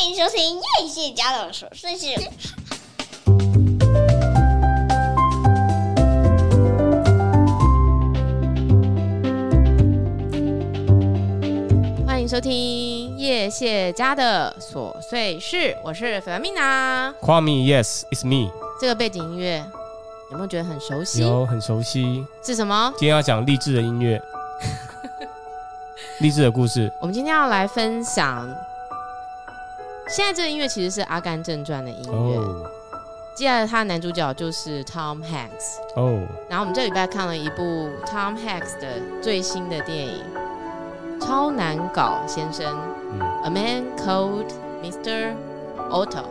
欢迎收听叶谢家的琐碎事。欢迎收听叶谢家的琐碎事，我是 Flamina。Call me, yes, it's me。这个背景音乐有没有觉得很熟悉？有，很熟悉。是什么？今天要讲励志的音乐。励志的故事。我们今天要来分享，现在这个音乐其实是《阿甘正传》的音乐。Oh. 接下来，他的男主角就是 Tom Hanks。哦。然后我们这礼拜看了一部 Tom Hanks 的最新的电影《超难搞先生》嗯。A Man Called Mr. Otto。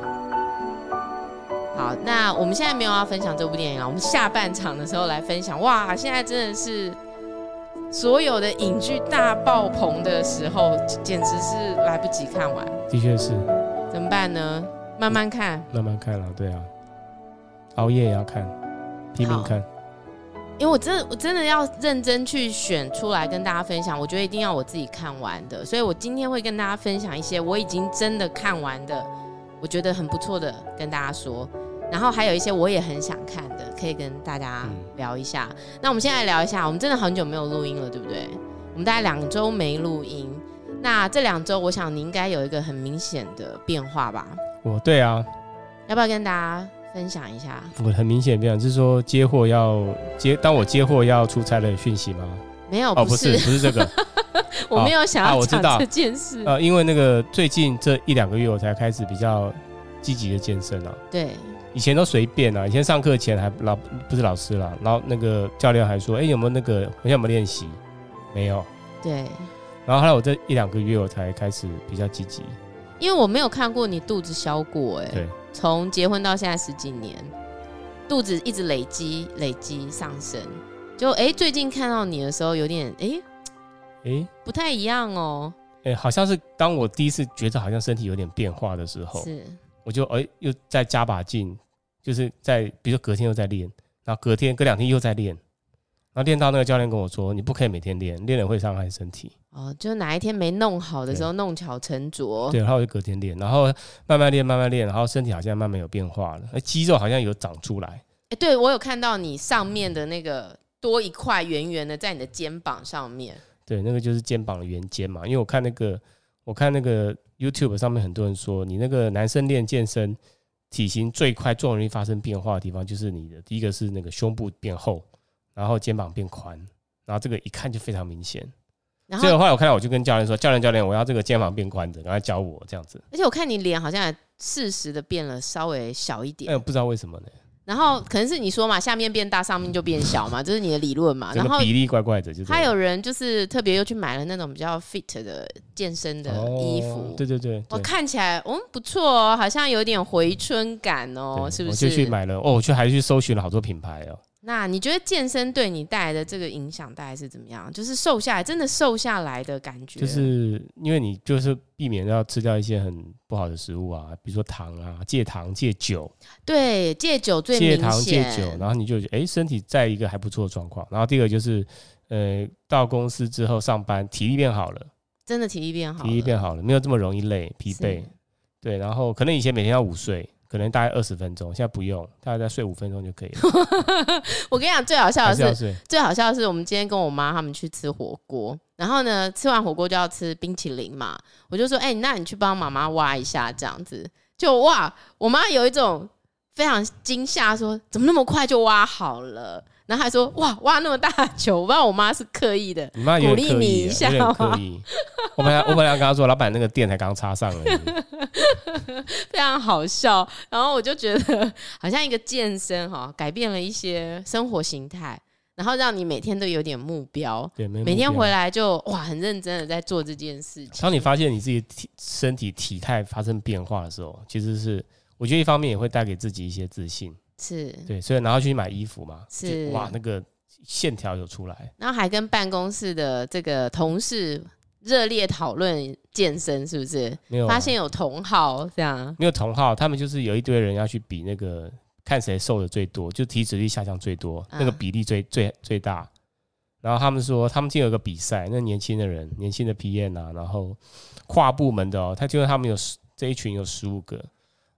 好，那我们现在没有要分享这部电影啊，我们下半场的时候来分享。哇，现在真的是。所有的影剧大爆棚的时候，简直是来不及看完。的确是。怎么办呢？慢慢看。慢慢看了，对啊。熬夜也要看，拼命看。因为我真的，我真的要认真去选出来跟大家分享。我觉得一定要我自己看完的，所以我今天会跟大家分享一些我已经真的看完的，我觉得很不错的，跟大家说。然后还有一些我也很想看的，可以跟大家聊一下。嗯、那我们现在聊一下，我们真的很久没有录音了，对不对？我们大概两周没录音。那这两周，我想你应该有一个很明显的变化吧？我对啊，要不要跟大家分享一下？我很明显的变化，就是说接货要接，当我接货要出差的讯息吗？没有，哦，不是，不是这个，我没有想要讲这件事。呃，因为那个最近这一两个月，我才开始比较积极的健身啊。对。以前都随便啊，以前上课前还老不是老师啦，然后那个教练还说，哎、欸，有没有那个我现在有没有练习？没有。对。然后后来我这一两个月我才开始比较积极，因为我没有看过你肚子消过、欸，哎。对。从结婚到现在十几年，肚子一直累积累积上升，就哎、欸、最近看到你的时候有点哎哎、不太一样哦、喔。哎、欸，好像是当我第一次觉得好像身体有点变化的时候。是。我就哎，又再加把劲，就是在比如说隔天又在练，然后隔天隔两天又在练，然后练到那个教练跟我说，你不可以每天练，练了会伤害身体。哦，就哪一天没弄好的时候弄巧成拙。对，然后就隔天练，然后慢慢练，慢慢练，然后身体好像慢慢有变化了，哎，肌肉好像有长出来。哎，对，我有看到你上面的那个多一块圆圆的在你的肩膀上面。对，那个就是肩膀的圆肩嘛，因为我看那个，我看那个。YouTube 上面很多人说，你那个男生练健身，体型最快、最容易发生变化的地方，就是你的第一个是那个胸部变厚，然后肩膀变宽，然后这个一看就非常明显。然后所以后来我看到，我就跟教练说：“教练，教练，我要这个肩膀变宽的，然后教我这样子。”而且我看你脸好像也适时的变了稍微小一点，哎，不知道为什么呢？然后可能是你说嘛，下面变大，上面就变小嘛，这是你的理论嘛。然后比例怪怪的，就是。还有人就是特别又去买了那种比较 fit 的健身的衣服。哦、对对对，我看起来嗯不错哦，好像有点回春感哦，是不是？我就去买了哦，我去还去搜寻了好多品牌哦。那你觉得健身对你带来的这个影响大概是怎么样？就是瘦下来，真的瘦下来的感觉？就是因为你就是避免要吃掉一些很不好的食物啊，比如说糖啊，戒糖戒酒。对，戒酒最明。戒糖戒酒，然后你就哎、欸，身体在一个还不错的状况。然后第二个就是，呃，到公司之后上班体力变好了，真的体力变好，体力变好了，没有这么容易累疲惫。对，然后可能以前每天要午睡。可能大概二十分钟，现在不用，大概再睡五分钟就可以了。我跟你讲，最好笑的是，是最好笑的是，我们今天跟我妈他们去吃火锅，然后呢，吃完火锅就要吃冰淇淋嘛，我就说，哎、欸，那你去帮妈妈挖一下，这样子，就哇，我妈有一种非常惊吓，说怎么那么快就挖好了。然后还说哇挖那么大球，我不知道我妈是刻意的，你妈鼓励你一下吗？刻意。我本来我本来要跟她说，老板那个电才刚插上而已，非常好笑。然后我就觉得好像一个健身哈，改变了一些生活形态，然后让你每天都有点目标，对，每天回来就哇很认真的在做这件事情。当你发现你自己体身体体态发生变化的时候，其实是我觉得一方面也会带给自己一些自信。是。对，所以然后去买衣服嘛，是。哇，那个线条有出来，然后还跟办公室的这个同事热烈讨论健身，是不是？没有、啊，发现有同好这样，没有同好，他们就是有一堆人要去比那个看谁瘦的最多，就体脂率下降最多，那个比例最最最大。然后他们说，他们今天有个比赛，那年轻的人，年轻的 P N 啊，然后跨部门的哦，他就是他们有这一群有十五个，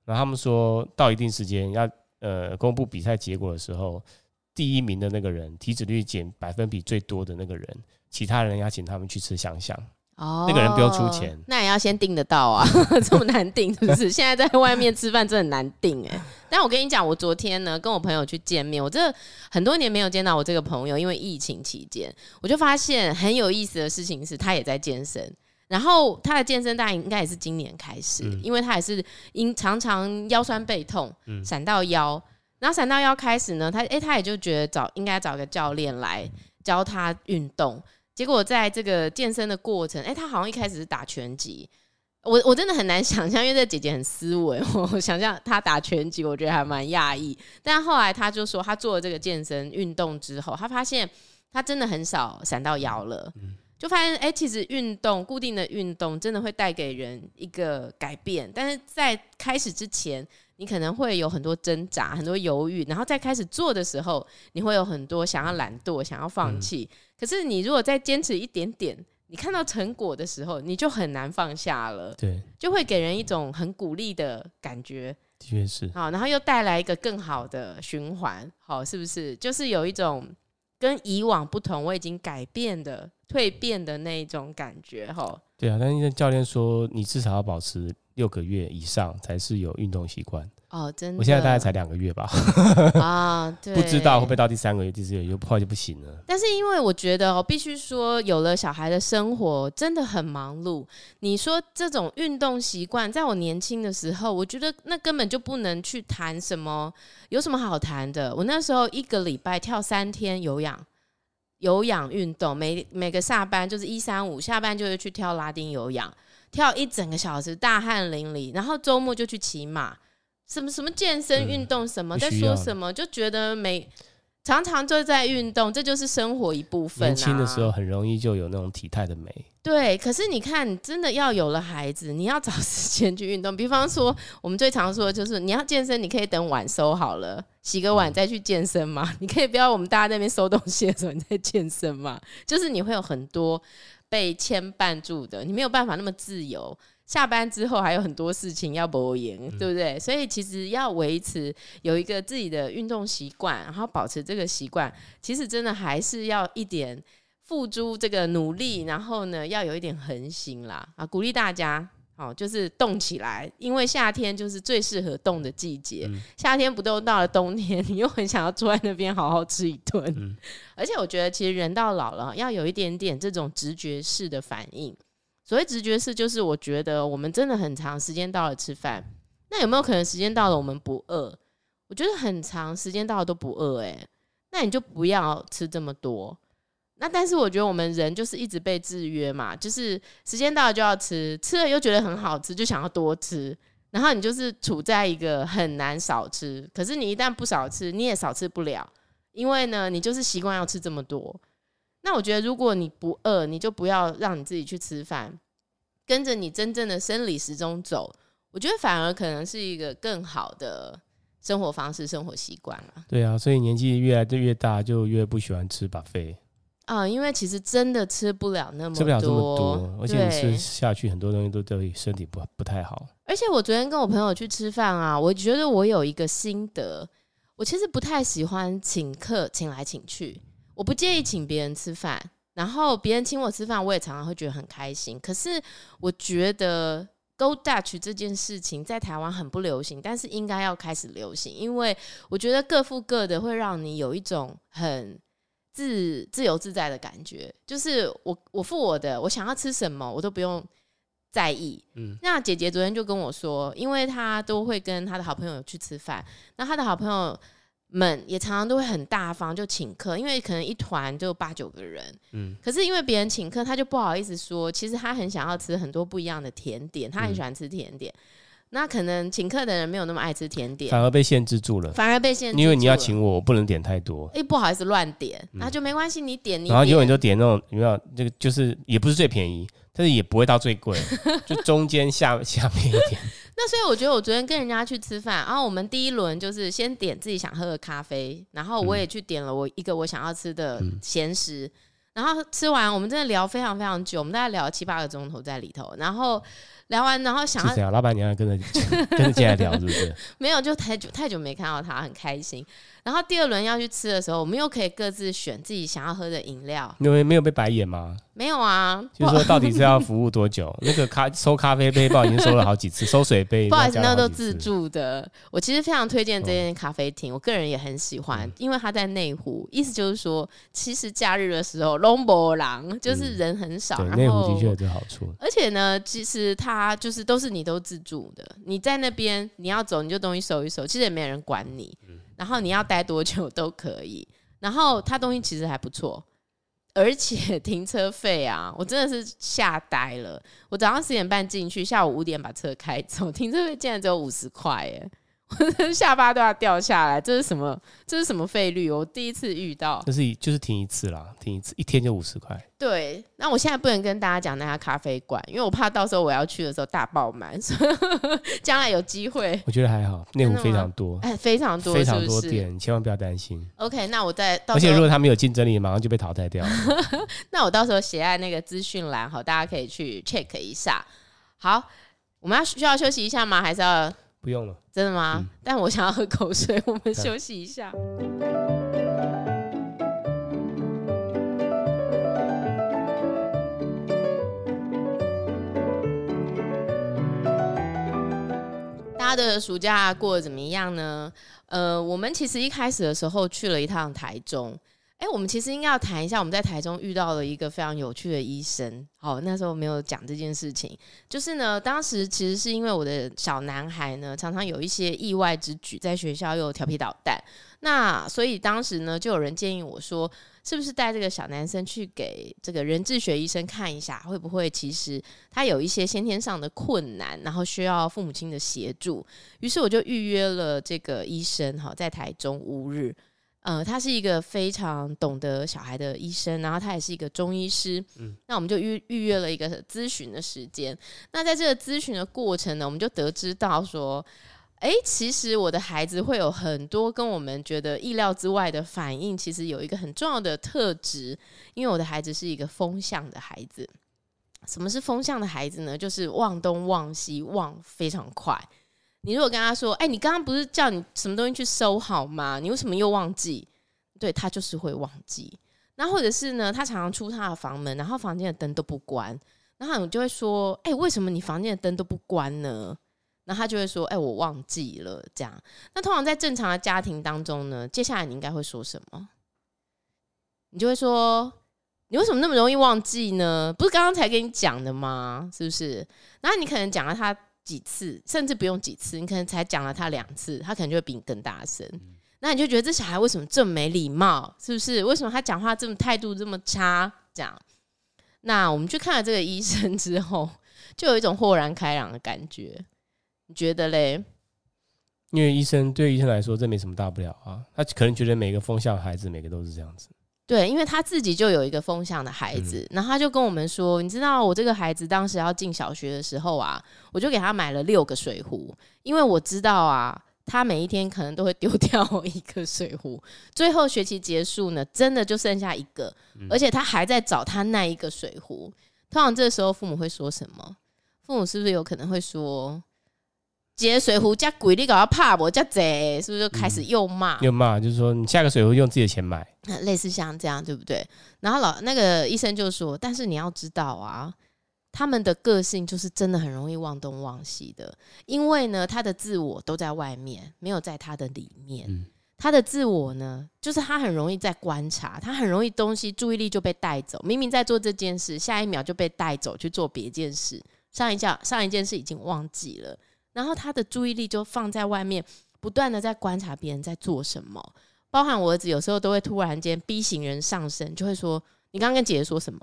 然后他们说到一定时间要呃公布比赛结果的时候，第一名的那个人体脂率减百分比最多的那个人，其他人要请他们去吃香香。哦，那个人不用出钱，那也要先订得到啊，这么难订是不是？现在在外面吃饭真的很难订哎。但我跟你讲，我昨天呢跟我朋友去见面，我这很多年没有见到我这个朋友，因为疫情期间，我就发现很有意思的事情是，他也在健身，然后他的健身大概应该也是今年开始，嗯、因为他也是因常常腰酸背痛，闪到腰，然后闪到腰开始呢，他哎、欸、他也就觉得找应该找个教练来教他运动。结果在这个健身的过程，哎、欸，他好像一开始是打拳击，我我真的很难想象，因为这姐姐很斯文，我想象她打拳击，我觉得还蛮讶异。但后来他就说，他做了这个健身运动之后，他发现他真的很少闪到腰了，就发现哎、欸，其实运动固定的运动真的会带给人一个改变，但是在开始之前。你可能会有很多挣扎，很多犹豫，然后在开始做的时候，你会有很多想要懒惰、想要放弃。嗯、可是你如果再坚持一点点，你看到成果的时候，你就很难放下了。对，就会给人一种很鼓励的感觉。的确是。好，然后又带来一个更好的循环。好，是不是？就是有一种跟以往不同，我已经改变的、蜕变的那一种感觉。哈。对啊，但是教练说，你至少要保持。六个月以上才是有运动习惯哦，真的。我现在大概才两个月吧，啊，对，不知道会不会到第三个月、第四个月又快就不行了。但是因为我觉得，哦必须说，有了小孩的生活真的很忙碌。你说这种运动习惯，在我年轻的时候，我觉得那根本就不能去谈什么，有什么好谈的？我那时候一个礼拜跳三天有氧，有氧运动，每每个下班就是一三五，下班就是去跳拉丁有氧。跳一整个小时，大汗淋漓，然后周末就去骑马，什么什么健身运动，什么、嗯、在说什么，就觉得每常常就在运动，这就是生活一部分、啊。年轻的时候很容易就有那种体态的美。对，可是你看，真的要有了孩子，你要找时间去运动。比方说，我们最常说的就是，你要健身，你可以等碗收好了，洗个碗再去健身嘛。嗯、你可以不要我们大家在那边收东西的时候你在健身嘛。就是你会有很多。被牵绊住的，你没有办法那么自由。下班之后还有很多事情要博言，嗯、对不对？所以其实要维持有一个自己的运动习惯，然后保持这个习惯，其实真的还是要一点付诸这个努力，然后呢，要有一点恒心啦啊！鼓励大家。哦，就是动起来，因为夏天就是最适合动的季节。嗯、夏天不都到了冬天，你又很想要坐在那边好好吃一顿。嗯、而且我觉得，其实人到老了，要有一点点这种直觉式的反应。所谓直觉是，就是我觉得我们真的很长时间到了吃饭，那有没有可能时间到了我们不饿？我觉得很长时间到了都不饿，哎，那你就不要吃这么多。那但是我觉得我们人就是一直被制约嘛，就是时间到了就要吃，吃了又觉得很好吃，就想要多吃，然后你就是处在一个很难少吃，可是你一旦不少吃，你也少吃不了，因为呢，你就是习惯要吃这么多。那我觉得如果你不饿，你就不要让你自己去吃饭，跟着你真正的生理时钟走，我觉得反而可能是一个更好的生活方式、生活习惯了。对啊，所以年纪越来越大，就越不喜欢吃 buffet。啊，因为其实真的吃不了那么多，吃不了这么多，而且你吃下去很多东西都对身体不不太好。而且我昨天跟我朋友去吃饭啊，我觉得我有一个心得，我其实不太喜欢请客，请来请去，我不介意请别人吃饭，然后别人请我吃饭，我也常常会觉得很开心。可是我觉得 Go Dutch 这件事情在台湾很不流行，但是应该要开始流行，因为我觉得各付各的会让你有一种很。自自由自在的感觉，就是我我付我的，我想要吃什么我都不用在意。嗯，那姐姐昨天就跟我说，因为她都会跟她的好朋友去吃饭，那她的好朋友们也常常都会很大方就请客，因为可能一团就八九个人。嗯，可是因为别人请客，他就不好意思说，其实他很想要吃很多不一样的甜点，他很喜欢吃甜点。嗯那可能请客的人没有那么爱吃甜点，反而被限制住了。反而被限制，因为你要请我，我不能点太多。哎、欸，不好意思乱点，那、嗯、就没关系，你点你点。然后永远就点那种有没有？这个就是也不是最便宜，但是也不会到最贵，就中间下下面一点。那所以我觉得我昨天跟人家去吃饭，然后我们第一轮就是先点自己想喝的咖啡，然后我也去点了我一个我想要吃的咸食，嗯、然后吃完我们真的聊非常非常久，我们大概聊了七八个钟头在里头，然后。聊完，然后想要老板娘要跟着 跟着进来聊，是不是？没有，就太久太久没看到他，很开心。然后第二轮要去吃的时候，我们又可以各自选自己想要喝的饮料。你们没有被白眼吗？没有啊，就是说 到底是要服务多久？那个咖收咖啡杯不好已经收了好几次，收水杯不好意思，那都自助的。我其实非常推荐这间咖啡厅，哦、我个人也很喜欢，嗯、因为它在内湖，意思就是说，其实假日的时候拢无人，就是人很少。嗯、然后内湖的确有这好处。而且呢，其实它就是都是你都自助的，你在那边你要走你就东西收一收，其实也没人管你。嗯然后你要待多久都可以，然后他东西其实还不错，而且 停车费啊，我真的是吓呆了。我早上十点半进去，下午五点把车开走，停车费竟然只有五十块耶！下巴都要掉下来，这是什么？这是什么费率？我第一次遇到。就是就是停一次啦，停一次一天就五十块。对，那我现在不能跟大家讲那家咖啡馆，因为我怕到时候我要去的时候大爆满，所 以将来有机会。我觉得还好，内湖非常多，哎，非常多，非常多店，你千万不要担心。OK，那我再到。而且如果他没有竞争力，马上就被淘汰掉了。那我到时候写在那个资讯栏，好，大家可以去 check 一下。好，我们要需要休息一下吗？还是要？不用了，真的吗？嗯、但我想要喝口水，我们休息一下。大家的暑假过得怎么样呢？呃，我们其实一开始的时候去了一趟台中。哎，我们其实应该要谈一下，我们在台中遇到了一个非常有趣的医生。好，那时候没有讲这件事情，就是呢，当时其实是因为我的小男孩呢，常常有一些意外之举，在学校又调皮捣蛋，那所以当时呢，就有人建议我说，是不是带这个小男生去给这个人智学医生看一下，会不会其实他有一些先天上的困难，然后需要父母亲的协助。于是我就预约了这个医生，哈，在台中乌日。呃，他是一个非常懂得小孩的医生，然后他也是一个中医师。嗯，那我们就预预约了一个咨询的时间。那在这个咨询的过程呢，我们就得知到说，诶，其实我的孩子会有很多跟我们觉得意料之外的反应。其实有一个很重要的特质，因为我的孩子是一个风向的孩子。什么是风向的孩子呢？就是忘东忘西，忘非常快。你如果跟他说：“哎、你刚刚不是叫你什么东西去收好吗？你为什么又忘记？”对，他就是会忘记。那或者是呢，他常常出他的房门，然后房间的灯都不关，然后你就会说：“哎、为什么你房间的灯都不关呢？”然后他就会说：“哎、我忘记了。”这样。那通常在正常的家庭当中呢，接下来你应该会说什么？你就会说：“你为什么那么容易忘记呢？不是刚刚才跟你讲的吗？是不是？”然后你可能讲了他。几次，甚至不用几次，你可能才讲了他两次，他可能就会比你更大声。那你就觉得这小孩为什么这么没礼貌？是不是？为什么他讲话这么态度这么差？这样，那我们去看了这个医生之后，就有一种豁然开朗的感觉。你觉得嘞？因为医生对医生来说，这没什么大不了啊。他可能觉得每个风向孩子，每个都是这样子。对，因为他自己就有一个风向的孩子，嗯、然后他就跟我们说：“你知道我这个孩子当时要进小学的时候啊，我就给他买了六个水壶，因为我知道啊，他每一天可能都会丢 掉一个水壶，最后学期结束呢，真的就剩下一个，嗯、而且他还在找他那一个水壶。通常这时候父母会说什么？父母是不是有可能会说？”接水壶加鬼你搞要怕我加贼，是不是就开始又骂、嗯？又骂，就是说你下个水壶用自己的钱买，类似像这样，对不对？然后老那个医生就说，但是你要知道啊，他们的个性就是真的很容易忘东忘西的，因为呢，他的自我都在外面，没有在他的里面。嗯、他的自我呢，就是他很容易在观察，他很容易东西注意力就被带走，明明在做这件事，下一秒就被带走去做别件事，上一件上一件事已经忘记了。然后他的注意力就放在外面，不断的在观察别人在做什么。包含我儿子有时候都会突然间 B 型人上身，就会说：“你刚刚跟姐姐说什么？”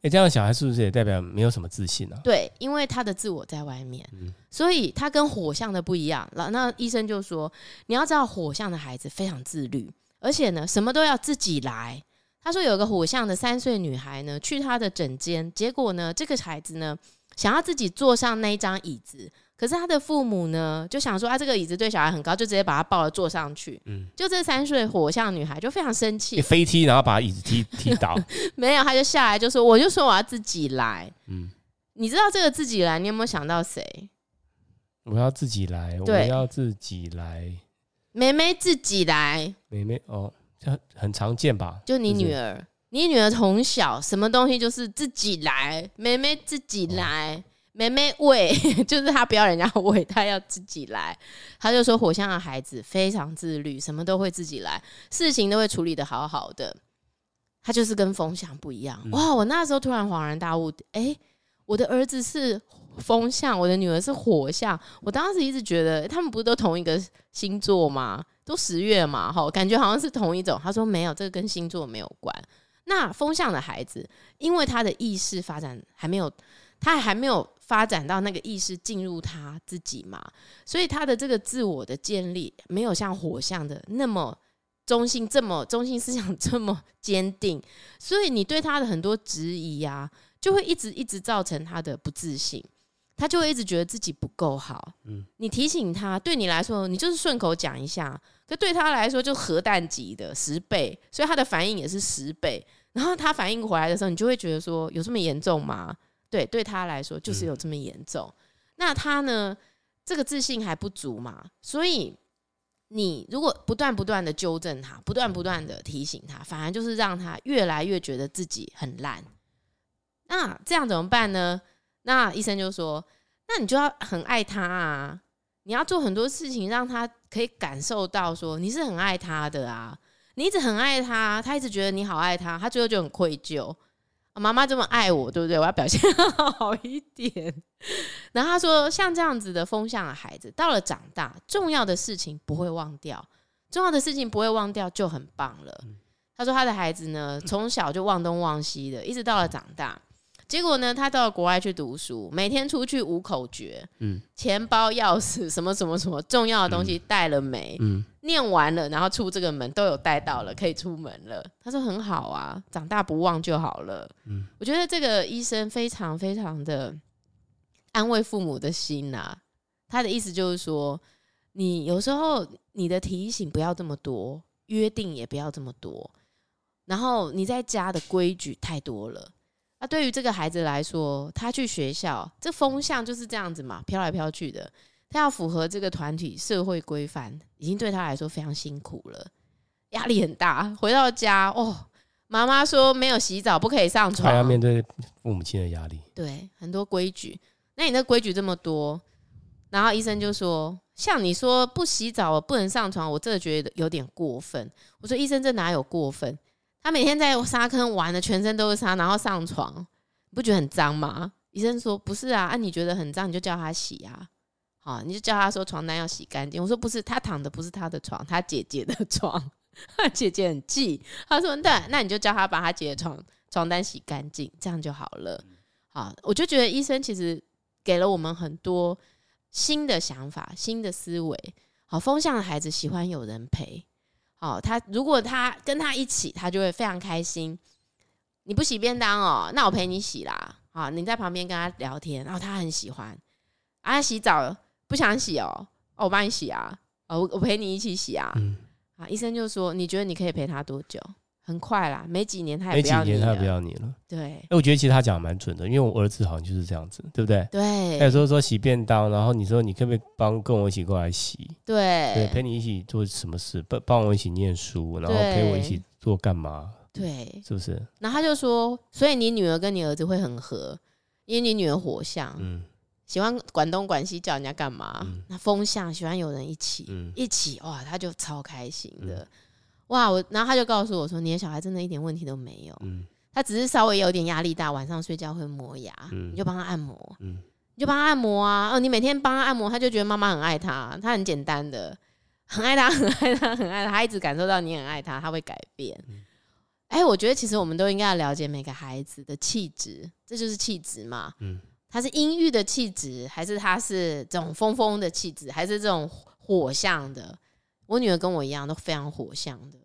哎，这样的小孩是不是也代表没有什么自信呢？啊？对，因为他的自我在外面，嗯、所以他跟火象的不一样。那那医生就说：“你要知道，火象的孩子非常自律，而且呢，什么都要自己来。”他说有个火象的三岁女孩呢，去他的诊间，结果呢，这个孩子呢，想要自己坐上那一张椅子。可是他的父母呢，就想说啊，这个椅子对小孩很高，就直接把他抱了坐上去。嗯，就这三岁火象女孩就非常生气，飞踢，然后把椅子踢踢倒。没有，他就下来就说，我就说我要自己来。嗯，你知道这个自己来，你有没有想到谁？我要自己来，我要自己来。妹妹自己来，妹妹哦，这很常见吧？就你女儿，你女儿从小什么东西就是自己来，妹妹自己来。哦妹妹喂，就是他不要人家喂，他要自己来。他就说火象的孩子非常自律，什么都会自己来，事情都会处理的好好的。他就是跟风象不一样。嗯、哇！我那时候突然恍然大悟，哎、欸，我的儿子是风象，我的女儿是火象。我当时一直觉得他们不是都同一个星座吗？都十月嘛，哈，感觉好像是同一种。他说没有，这个跟星座没有关。那风象的孩子，因为他的意识发展还没有。他还没有发展到那个意识进入他自己嘛，所以他的这个自我的建立没有像火象的那么中心，这么中心思想这么坚定，所以你对他的很多质疑啊，就会一直一直造成他的不自信，他就会一直觉得自己不够好。嗯，你提醒他，对你来说，你就是顺口讲一下，可对他来说就核弹级的十倍，所以他的反应也是十倍。然后他反应回来的时候，你就会觉得说，有这么严重吗？对，对他来说就是有这么严重。嗯、那他呢？这个自信还不足嘛？所以你如果不断不断的纠正他，不断不断的提醒他，反而就是让他越来越觉得自己很烂。那这样怎么办呢？那医生就说：那你就要很爱他啊！你要做很多事情，让他可以感受到说你是很爱他的啊！你一直很爱他，他一直觉得你好爱他，他最后就很愧疚。妈妈这么爱我，对不对？我要表现 好一点。然后他说，像这样子的风向的孩子，到了长大，重要的事情不会忘掉，重要的事情不会忘掉就很棒了。他说他的孩子呢，从小就忘东忘西的，一直到了长大。结果呢，他到了国外去读书，每天出去无口诀，嗯，钱包、钥匙什么什么什么重要的东西带了没？嗯，念完了，然后出这个门都有带到了，可以出门了。他说很好啊，长大不忘就好了。嗯，我觉得这个医生非常非常的安慰父母的心呐。他的意思就是说，你有时候你的提醒不要这么多，约定也不要这么多，然后你在家的规矩太多了。那、对于这个孩子来说，他去学校，这风向就是这样子嘛，飘来飘去的。他要符合这个团体社会规范，已经对他来说非常辛苦了，压力很大。回到家，哦，妈妈说没有洗澡不可以上床，还要面对父母亲的压力。对，很多规矩。那你的规矩这么多，然后医生就说，像你说不洗澡不能上床，我真的觉得有点过分。我说医生，这哪有过分？他每天在沙坑玩的，全身都是沙，然后上床，你不觉得很脏吗？医生说不是啊，啊你觉得很脏，你就叫他洗啊，好，你就叫他说床单要洗干净。我说不是，他躺的不是他的床，他姐姐的床，他姐姐很气。他说对，那你就叫他把他姐的床床单洗干净，这样就好了。好，我就觉得医生其实给了我们很多新的想法、新的思维。好，风向的孩子喜欢有人陪。哦，他如果他跟他一起，他就会非常开心。你不洗便当哦，那我陪你洗啦。啊，你在旁边跟他聊天，然后他很喜欢。啊，洗澡不想洗哦，哦，我帮你洗啊。哦，我我陪你一起洗啊。嗯。啊，医生就说，你觉得你可以陪他多久？很快啦，没几年他也不要你了。没几年他也不要你了。对。哎，我觉得其实他讲的蛮准的，因为我儿子好像就是这样子，对不对？对。有时候说洗便当，然后你说你可不可以帮跟我一起过来洗？对。对，陪你一起做什么事？帮帮我一起念书，然后陪我一起做干嘛？对，是不是？然后他就说，所以你女儿跟你儿子会很合，因为你女儿火象，嗯，喜欢管东管西，叫人家干嘛？嗯。那风向喜欢有人一起，嗯，一起哇，他就超开心的。嗯哇！我然后他就告诉我说：“你的小孩真的一点问题都没有，嗯，他只是稍微有点压力大，晚上睡觉会磨牙，嗯，你就帮他按摩，嗯，你就帮他按摩啊，哦，你每天帮他按摩，他就觉得妈妈很爱他，他很简单的，很爱他，很爱他，很爱他，他一直感受到你很爱他，他会改变。哎，我觉得其实我们都应该要了解每个孩子的气质，这就是气质嘛，嗯，他是阴郁的气质，还是他是这种疯疯的气质，还是这种火象的？”我女儿跟我一样都非常火象的，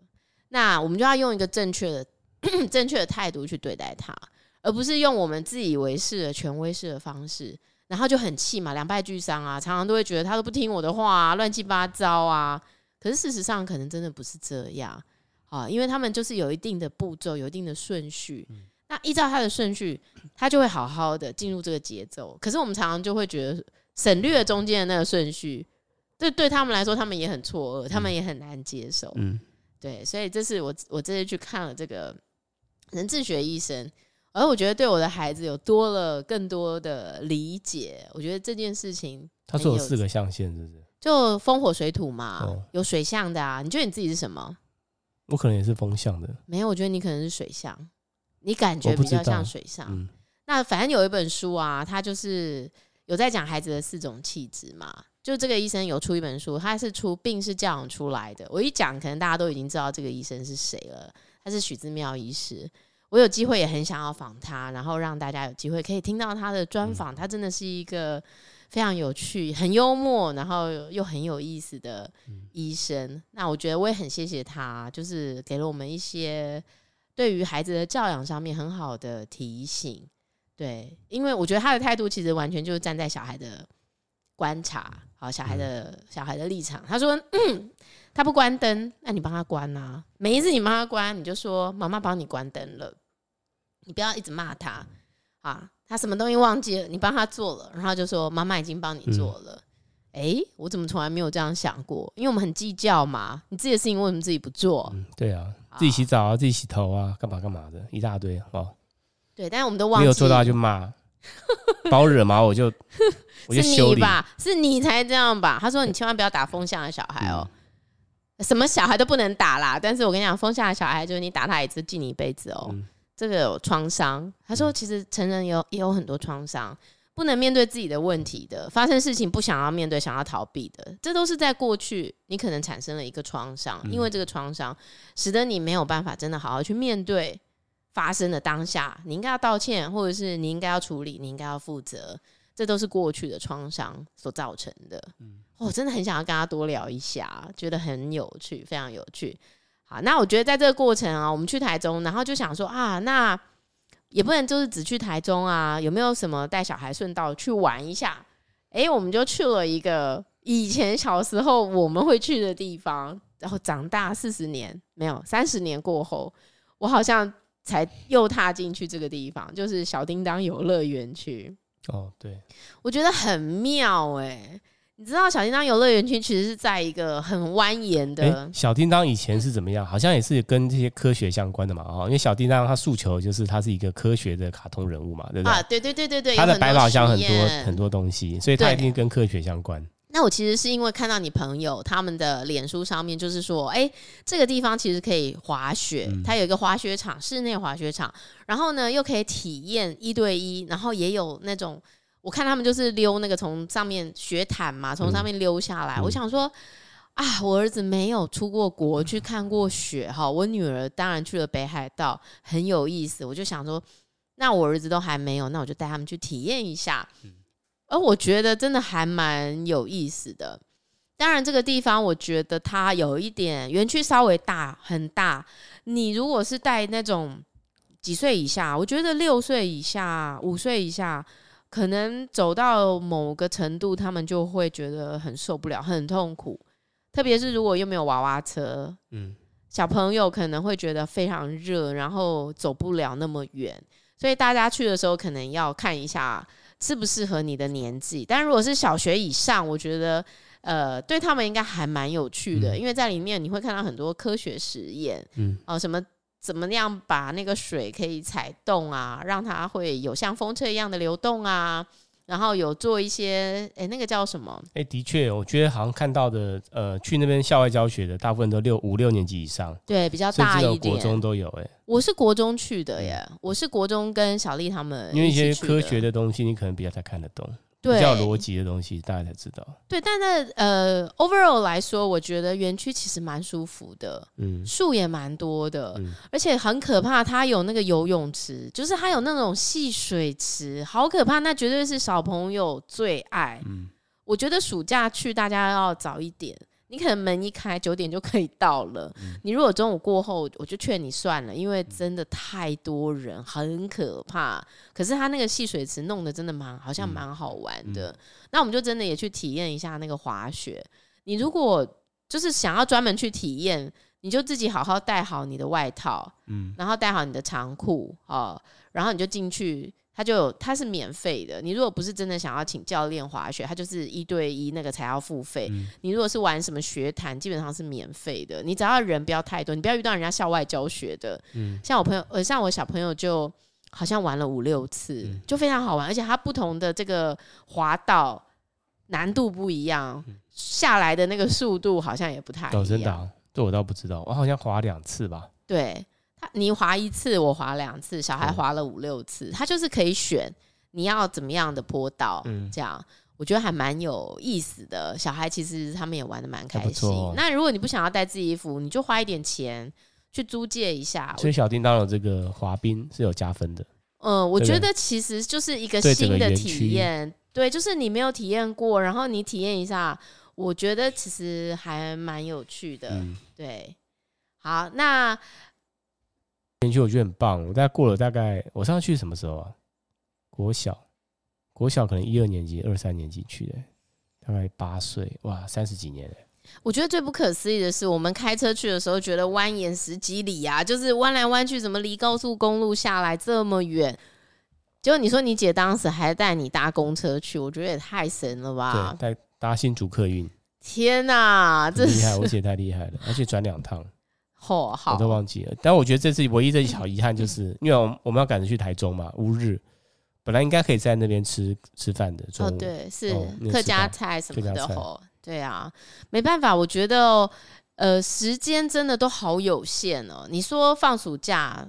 那我们就要用一个正确的、正确的态度去对待她，而不是用我们自以为是的权威式的方式，然后就很气嘛，两败俱伤啊，常常都会觉得她都不听我的话啊，乱七八糟啊。可是事实上可能真的不是这样啊，因为他们就是有一定的步骤，有一定的顺序。那依照他的顺序，他就会好好的进入这个节奏。可是我们常常就会觉得省略中间的那个顺序，对对他们来说，他们也很错愕，他们也很难接受。嗯，对，所以这是我我这次去看了这个人智学医生，而我觉得对我的孩子有多了更多的理解。我觉得这件事情，他说有四个象限，是不是？就风火水土嘛，哦、有水象的啊。你觉得你自己是什么？我可能也是风象的。没有，我觉得你可能是水象。你感觉比较像水象，嗯、那反正有一本书啊，他就是有在讲孩子的四种气质嘛。就这个医生有出一本书，他是出病是教养出来的。我一讲，可能大家都已经知道这个医生是谁了。他是许志妙医师，我有机会也很想要访他，然后让大家有机会可以听到他的专访。嗯、他真的是一个非常有趣、很幽默，然后又很有意思的医生。嗯、那我觉得我也很谢谢他，就是给了我们一些。对于孩子的教养上面很好的提醒，对，因为我觉得他的态度其实完全就是站在小孩的观察，好，小孩的、嗯、小孩的立场。他说，嗯，他不关灯，那你帮他关啊。每一次你帮他关，你就说妈妈帮你关灯了，你不要一直骂他啊。他什么东西忘记了，你帮他做了，然后就说妈妈已经帮你做了。哎、嗯，我怎么从来没有这样想过？因为我们很计较嘛，你自己的事情为什么自己不做？嗯、对啊。自己洗澡啊，自己洗头啊，干嘛干嘛的，一大堆哦。对，但是我们都忘记没有做到就骂，把我惹毛我就我就修理吧，是你才这样吧？他说你千万不要打风向的小孩哦，嗯、什么小孩都不能打啦。但是我跟你讲，风向的小孩就是你打他一次记你一辈子哦，嗯、这个有创伤。他说其实成人有也有很多创伤。不能面对自己的问题的，发生事情不想要面对，想要逃避的，这都是在过去你可能产生了一个创伤，嗯、因为这个创伤使得你没有办法真的好好去面对发生的当下，你应该要道歉，或者是你应该要处理，你应该要负责，这都是过去的创伤所造成的。嗯，我、哦、真的很想要跟他多聊一下，觉得很有趣，非常有趣。好，那我觉得在这个过程啊，我们去台中，然后就想说啊，那。也不能就是只去台中啊，有没有什么带小孩顺道去玩一下？哎，我们就去了一个以前小时候我们会去的地方，然后长大四十年没有三十年过后，我好像才又踏进去这个地方，就是小叮当游乐园区。哦，对，我觉得很妙哎、欸。你知道小叮当游乐园区其实是在一个很蜿蜒的、欸。小叮当以前是怎么样？好像也是跟这些科学相关的嘛，哈。因为小叮当它诉求就是它是一个科学的卡通人物嘛，对不对？啊，对对对对对。它的百宝箱很多很多东西，所以它一定跟科学相关。那我其实是因为看到你朋友他们的脸书上面，就是说，哎、欸，这个地方其实可以滑雪，嗯、它有一个滑雪场，室内滑雪场，然后呢又可以体验一对一，然后也有那种。我看他们就是溜那个从上面雪毯嘛，从上面溜下来。嗯、我想说，啊，我儿子没有出过国去看过雪哈，我女儿当然去了北海道，很有意思。我就想说，那我儿子都还没有，那我就带他们去体验一下。而我觉得真的还蛮有意思的。当然，这个地方我觉得它有一点园区稍微大很大。你如果是带那种几岁以下，我觉得六岁以下、五岁以下。可能走到某个程度，他们就会觉得很受不了，很痛苦。特别是如果又没有娃娃车，嗯，小朋友可能会觉得非常热，然后走不了那么远。所以大家去的时候，可能要看一下适不适合你的年纪。但如果是小学以上，我觉得呃，对他们应该还蛮有趣的，嗯，因为在里面你会看到很多科学实验，嗯，哦，什么。怎么样把那个水可以踩动啊，让它会有像风车一样的流动啊？然后有做一些，哎，那个叫什么？哎，的确，我觉得好像看到的，呃，去那边校外教学的大部分都六五六年级以上，对，比较大一点，国中都有。哎，我是国中去的耶，我是国中跟小丽他们，因为一些科学的东西，你可能比较才看得懂。对比较逻辑的东西，大家才知道。对，但是呃，overall 来说，我觉得园区其实蛮舒服的，嗯，树也蛮多的，嗯，而且很可怕，它有那个游泳池，就是它有那种戏水池，好可怕，那绝对是小朋友最爱。嗯，我觉得暑假去大家要早一点。你可能门一开九点就可以到了，嗯、你如果中午过后，我就劝你算了，因为真的太多人，很可怕。可是他那个戏水池弄得真的蛮，好像蛮好玩的。嗯嗯、那我们就真的也去体验一下那个滑雪。你如果就是想要专门去体验，你就自己好好带好你的外套，嗯，然后带好你的长裤哦，然后你就进去。它就有，它是免费的。你如果不是真的想要请教练滑雪，他就是一对一那个才要付费。嗯、你如果是玩什么学坛，基本上是免费的。你只要人不要太多，你不要遇到人家校外教学的。嗯、像我朋友，呃，像我小朋友就好像玩了五六次，嗯、就非常好玩。而且它不同的这个滑道难度不一样，嗯、下来的那个速度好像也不太一样。这我倒不知道。我好像滑两次吧。对。你滑一次，我滑两次，小孩滑了五六次，他就是可以选你要怎么样的坡道，嗯，这样我觉得还蛮有意思的。小孩其实他们也玩的蛮开心。哦、那如果你不想要带自己衣服，你就花一点钱去租借一下。所以小叮当的这个滑冰是有加分的。嗯，我觉得其实就是一个新的体验，对，就是你没有体验过，然后你体验一下，我觉得其实还蛮有趣的。嗯、对，好，那。园区我觉得很棒，我大概过了大概我上次去什么时候啊？国小，国小可能一二年级、二三年级去的，大概八岁，哇，三十几年了。我觉得最不可思议的是，我们开车去的时候觉得蜿蜒十几里啊，就是弯来弯去，怎么离高速公路下来这么远？结果你说你姐当时还带你搭公车去，我觉得也太神了吧？对，带搭新竹客运。天哪，这厉害！我姐太厉害了，而且转两趟。哦，好，我都忘记了。但我觉得这次唯一的小遗憾就是，因为我们我们要赶着去台中嘛，乌日，本来应该可以在那边吃吃饭的。哦，对，是客家菜什么的。哦，对啊，没办法，我觉得呃，时间真的都好有限哦。你说放暑假，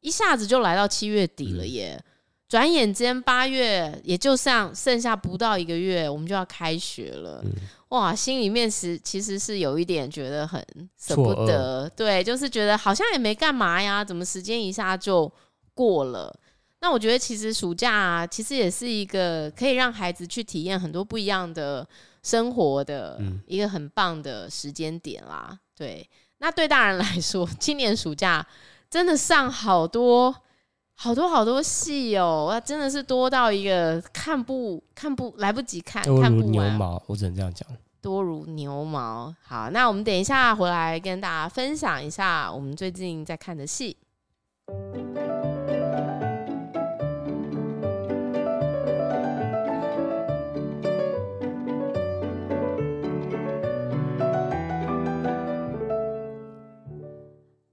一下子就来到七月底了耶，转眼间八月也就剩剩下不到一个月，我们就要开学了。嗯哇，心里面是其实是有一点觉得很舍不得，对，就是觉得好像也没干嘛呀，怎么时间一下就过了？那我觉得其实暑假啊，其实也是一个可以让孩子去体验很多不一样的生活的一个很棒的时间点啦。对，那对大人来说，今年暑假真的上好多好多好多戏哦，哇，真的是多到一个看不看不来不及看，看不牛毛，我只能这样讲。多如牛毛。好，那我们等一下回来跟大家分享一下我们最近在看的戏。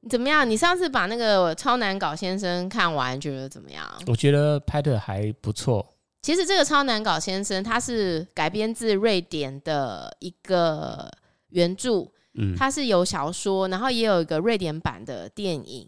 怎么样？你上次把那个《超难搞先生》看完，觉得怎么样？我觉得拍的还不错。其实这个超难搞先生，他是改编自瑞典的一个原著，嗯，它是有小说，然后也有一个瑞典版的电影。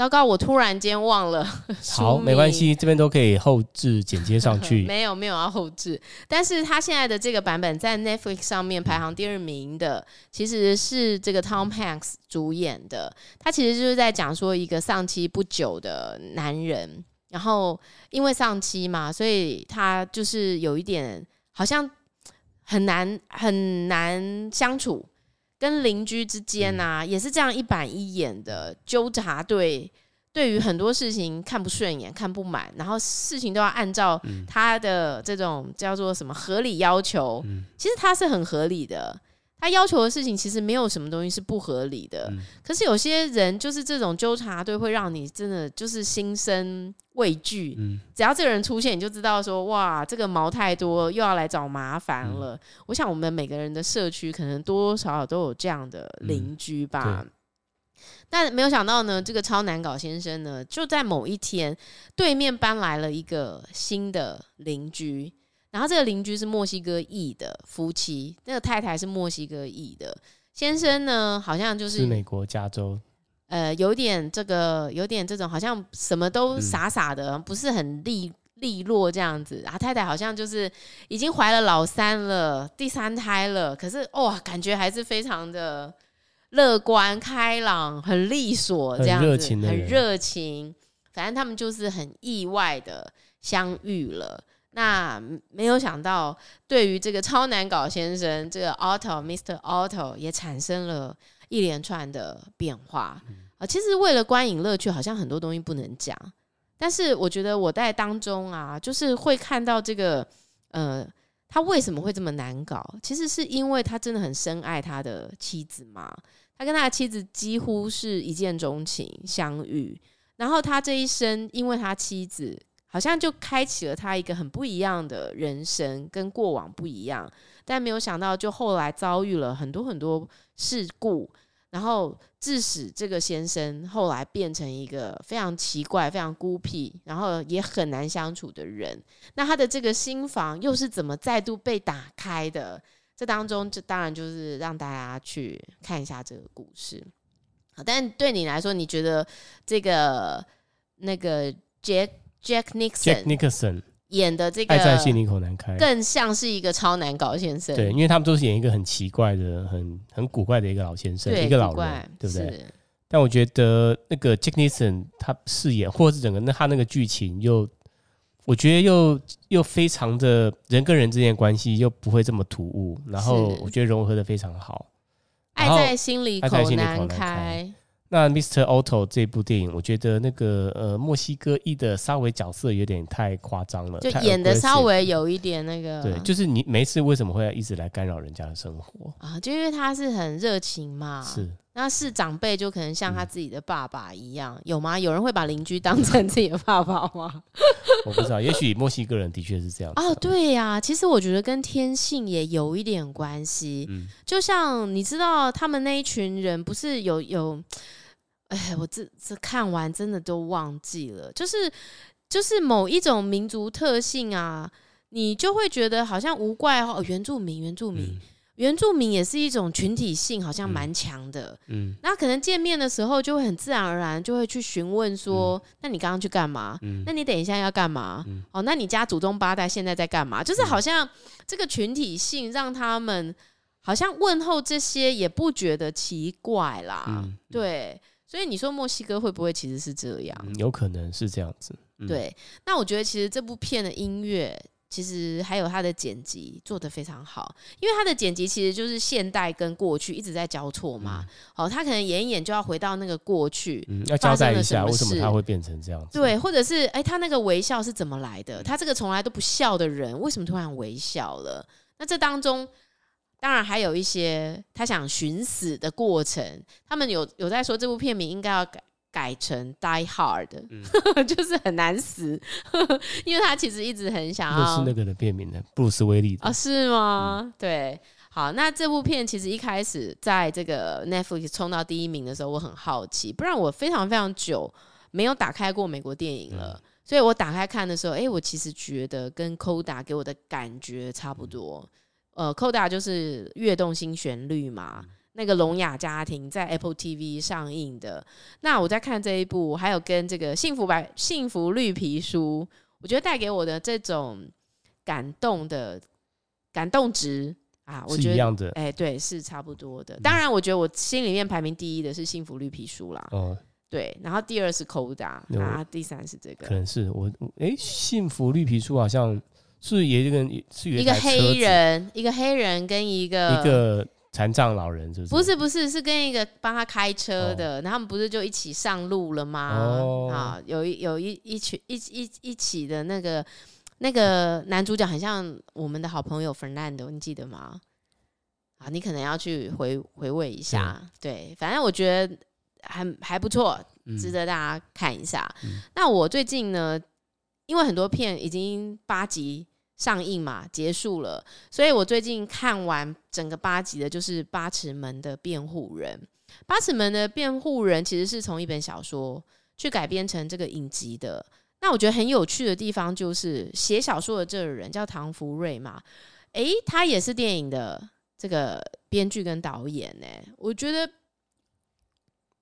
糟糕，我突然间忘了。好，没关系，这边都可以后置剪接上去。没有，没有要后置。但是他现在的这个版本在 Netflix 上面排行第二名的，其实是这个 Tom Hanks 主演的。他其实就是在讲说一个丧妻不久的男人。然后因为丧妻嘛，所以他就是有一点好像很难很难相处，跟邻居之间呐、啊、也是这样一板一眼的纠察队，对于很多事情看不顺眼、看不满，然后事情都要按照他的这种叫做什么合理要求，其实他是很合理的。他要求的事情其实没有什么东西是不合理的，嗯、可是有些人就是这种纠察队会让你真的就是心生畏惧。嗯、只要这个人出现，你就知道说哇，这个毛太多，又要来找麻烦了。嗯、我想我们每个人的社区可能多多少少都有这样的邻居吧。嗯、但没有想到呢，这个超难搞先生呢，就在某一天对面搬来了一个新的邻居。然后这个邻居是墨西哥裔的夫妻，那个太太是墨西哥裔的，先生呢好像就是，是美国加州，呃，有点这个有点这种好像什么都傻傻的，嗯、不是很利利落这样子。然后太太好像就是已经怀了老三了，第三胎了，可是哇、哦，感觉还是非常的乐观开朗，很利索这样子，很热情。反正他们就是很意外的相遇了。那没有想到，对于这个超难搞先生，这个 Otto Mr. Otto 也产生了一连串的变化啊。其实为了观影乐趣，好像很多东西不能讲。但是我觉得我在当中啊，就是会看到这个，呃，他为什么会这么难搞？其实是因为他真的很深爱他的妻子嘛。他跟他的妻子几乎是一见钟情相遇，然后他这一生因为他妻子，好像就开启了他一个很不一样的人生，跟过往不一样。但没有想到，就后来遭遇了很多很多事故，然后致使这个先生后来变成一个非常奇怪、非常孤僻，然后也很难相处的人。那他的这个心房又是怎么再度被打开的？这当中，这当然就是让大家去看一下这个故事。好，但对你来说，你觉得这个那个杰 Jack Nixon Nicholson 演的这个爱在心里口难开，更像是一个超难搞先生。对，因为他们都是演一个很奇怪的、很很古怪的一个老先生，一个老人，对不对？但我觉得那个 Jack Nicholson 他饰演，或者是整个那他那个剧情又。我觉得又又非常的人跟人之间的关系又不会这么突兀，然后我觉得融合的非常好。爱在心里口难开。那 Mr. Otto 这部电影，我觉得那个呃墨西哥裔的稍微角色有点太夸张了，就演的稍微有一点那个。对，就是你没事为什么会一直来干扰人家的生活啊？就因为他是很热情嘛。是。那是长辈，就可能像他自己的爸爸一样，嗯、有吗？有人会把邻居当成自己的爸爸吗？我不知道，也许墨西哥人的确是这样。哦，对呀、啊，其实我觉得跟天性也有一点关系。嗯，就像你知道，他们那一群人不是有有，哎，我这这看完真的都忘记了，就是就是某一种民族特性啊，你就会觉得好像无怪哦，原住民，原住民。嗯原住民也是一种群体性，好像蛮强的。嗯，那可能见面的时候就会很自然而然就会去询问说：“嗯、那你刚刚去干嘛？嗯、那你等一下要干嘛？嗯、哦，那你家祖宗八代现在在干嘛？”就是好像这个群体性让他们好像问候这些也不觉得奇怪啦。嗯、对，所以你说墨西哥会不会其实是这样？嗯、有可能是这样子。嗯、对，那我觉得其实这部片的音乐。其实还有他的剪辑做得非常好，因为他的剪辑其实就是现代跟过去一直在交错嘛。好、嗯，他可能演一演就要回到那个过去，嗯、要交代一下为什么他会变成这样子。对，或者是哎，他那个微笑是怎么来的？他这个从来都不笑的人，为什么突然微笑了？那这当中当然还有一些他想寻死的过程。他们有有在说这部片名应该要改。改成 Die Hard，嗯、就是很难死，因为他其实一直很想要。是那个的片名的，布鲁斯威利的啊、哦？是吗？嗯、对，好，那这部片其实一开始在这个 Netflix 冲到第一名的时候，我很好奇，不然我非常非常久没有打开过美国电影了，嗯、所以我打开看的时候，哎，我其实觉得跟 Coda 给我的感觉差不多。嗯、呃，Coda 就是跃动新旋律嘛。嗯那个聋哑家庭在 Apple TV 上映的，那我在看这一部，还有跟这个幸福白幸福绿皮书，我觉得带给我的这种感动的感动值啊，我觉得哎、欸，对，是差不多的。当然，我觉得我心里面排名第一的是幸福绿皮书啦，哦，对，然后第二是 Coda，然后第三是这个，可能是我哎、欸，幸福绿皮书好像是也一个是一个黑人，一个黑人跟一个一个。残障老人是不是？不是不是，是跟一个帮他开车的，哦、然后他们不是就一起上路了吗？哦、啊，有一有一一群一一一起的那个那个男主角很像我们的好朋友 Fernando，你记得吗？啊，你可能要去回回味一下。嗯、对，反正我觉得还还不错，值得大家看一下。嗯、那我最近呢，因为很多片已经八集。上映嘛，结束了，所以我最近看完整个八集的，就是《八尺门的辩护人》。《八尺门的辩护人》其实是从一本小说去改编成这个影集的。那我觉得很有趣的地方就是，写小说的这个人叫唐福瑞嘛，诶，他也是电影的这个编剧跟导演呢。我觉得。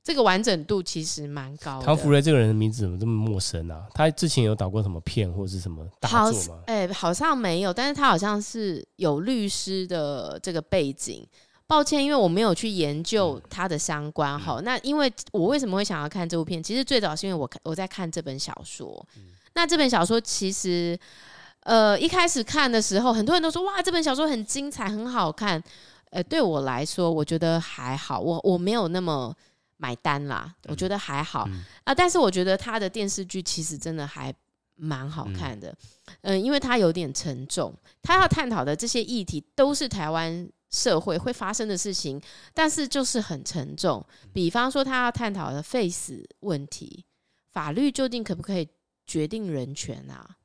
这个完整度其实蛮高的。唐福瑞这个人的名字怎么这么陌生啊？他之前有导过什么片或者是什么大作吗？哎，好像没有，但是他好像是有律师的这个背景。抱歉，因为我没有去研究他的相关。好、嗯，那因为我为什么会想要看这部片？其实最早是因为我看我在看这本小说。嗯、那这本小说其实，呃，一开始看的时候，很多人都说哇，这本小说很精彩，很好看。呃，对我来说，我觉得还好，我我没有那么。买单啦，我觉得还好、嗯、啊，但是我觉得他的电视剧其实真的还蛮好看的，嗯、呃，因为他有点沉重，他要探讨的这些议题都是台湾社会会发生的事情，但是就是很沉重。比方说，他要探讨的 face 问题，法律究竟可不可以决定人权啊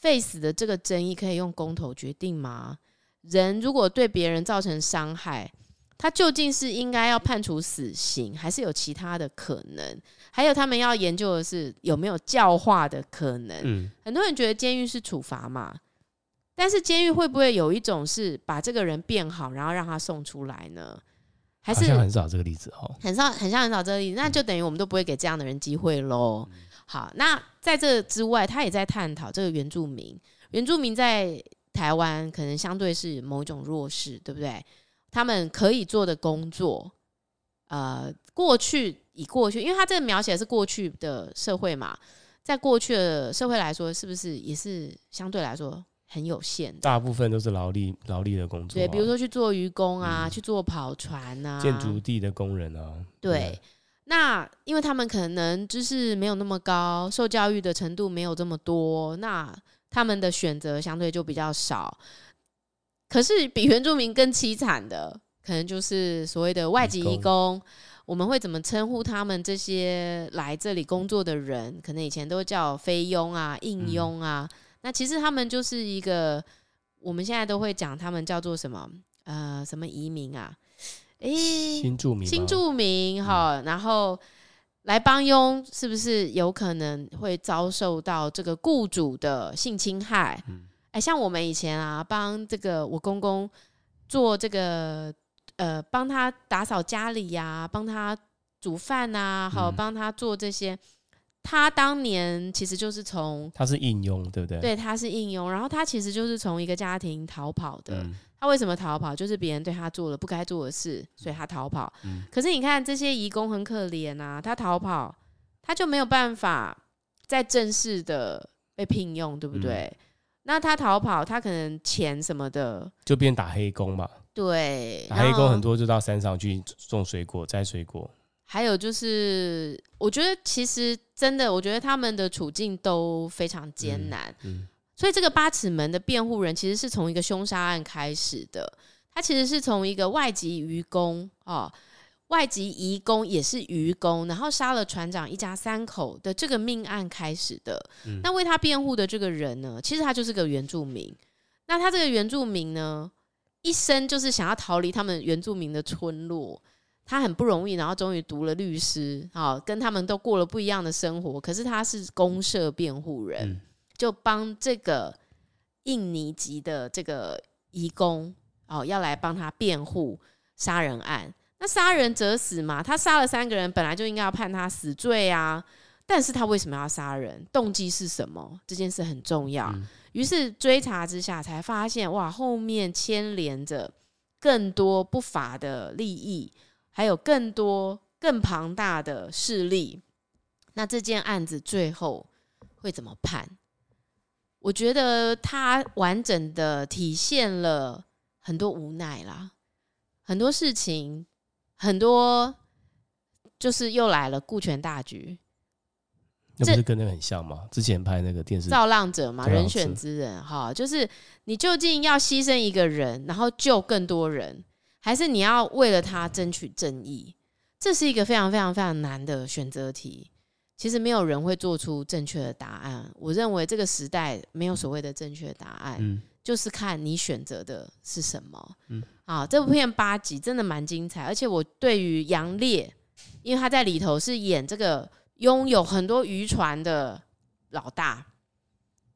？face 的这个争议可以用公投决定吗？人如果对别人造成伤害，他究竟是应该要判处死刑，还是有其他的可能？还有他们要研究的是有没有教化的可能。嗯，很多人觉得监狱是处罚嘛，但是监狱会不会有一种是把这个人变好，然后让他送出来呢？还是很少这个例子哦，很少，很像很少这个例子，那就等于我们都不会给这样的人机会喽。好，那在这之外，他也在探讨这个原住民，原住民在台湾可能相对是某一种弱势，对不对？他们可以做的工作，呃，过去以过去，因为他这个描写是过去的社会嘛，在过去的社会来说，是不是也是相对来说很有限的？大部分都是劳力劳力的工作，啊，对，比如说去做渔工啊，嗯、去做跑船啊，建筑地的工人啊，对。对那因为他们可能知识没有那么高，受教育的程度没有这么多，那他们的选择相对就比较少。可是比原住民更凄惨的，可能就是所谓的外籍义工。我们会怎么称呼他们这些来这里工作的人？可能以前都叫菲佣啊、应佣啊。那其实他们就是一个，我们现在都会讲他们叫做什么？呃，什么移民啊？诶，新住民，新住民哈。然后来帮佣，是不是有可能会遭受到这个雇主的性侵害？嗯哎，像我们以前啊，帮这个我公公做这个，呃，帮他打扫家里呀、啊，帮他煮饭呐啊，好，帮他做这些。嗯、他当年其实就是从他是应用，对不对？对，他是应用，然后他其实就是从一个家庭逃跑的。嗯、他为什么逃跑？就是别人对他做了不该做的事，所以他逃跑。嗯、可是你看这些义工很可怜啊，他逃跑，他就没有办法再正式的被聘用，对不对？嗯那他逃跑，他可能钱什么的就变打黑工嘛。对，打黑工很多就到山上去种水果、摘水果。还有就是，我觉得其实真的，我觉得他们的处境都非常艰难。嗯，嗯，所以这个八尺门的辩护人其实是从一个凶杀案开始的，他其实是从一个外籍渔工哦。外籍移工也是渔工，然后杀了船长一家三口的这个命案开始的。嗯、那为他辩护的这个人呢，其实他就是个原住民。那他这个原住民呢，一生就是想要逃离他们原住民的村落。他很不容易，然后终于读了律师，好，跟他们都过了不一样的生活。可是他是公社辩护人，嗯、就帮这个印尼籍的这个移工哦，要来帮他辩护杀人案。那杀人者死嘛？他杀了三个人，本来就应该要判他死罪啊。但是他为什么要杀人？动机是什么？这件事很重要。于是追查之下，才发现哇，后面牵连着更多不法的利益，还有更多更庞大的势力。那这件案子最后会怎么判？我觉得它完整的体现了很多无奈啦，很多事情。很多就是又来了顾全大局，那不是跟那个很像吗？之前拍那个电视《造浪者》嘛，《人选之人》哈，就是你究竟要牺牲一个人，然后救更多人，还是你要为了他争取正义？这是一个非常非常非常难的选择题。其实没有人会做出正确的答案。我认为这个时代没有所谓的正确答案。嗯就是看你选择的是什么。嗯，啊，这部片八集真的蛮精彩，而且我对于杨烈，因为他在里头是演这个拥有很多渔船的老大，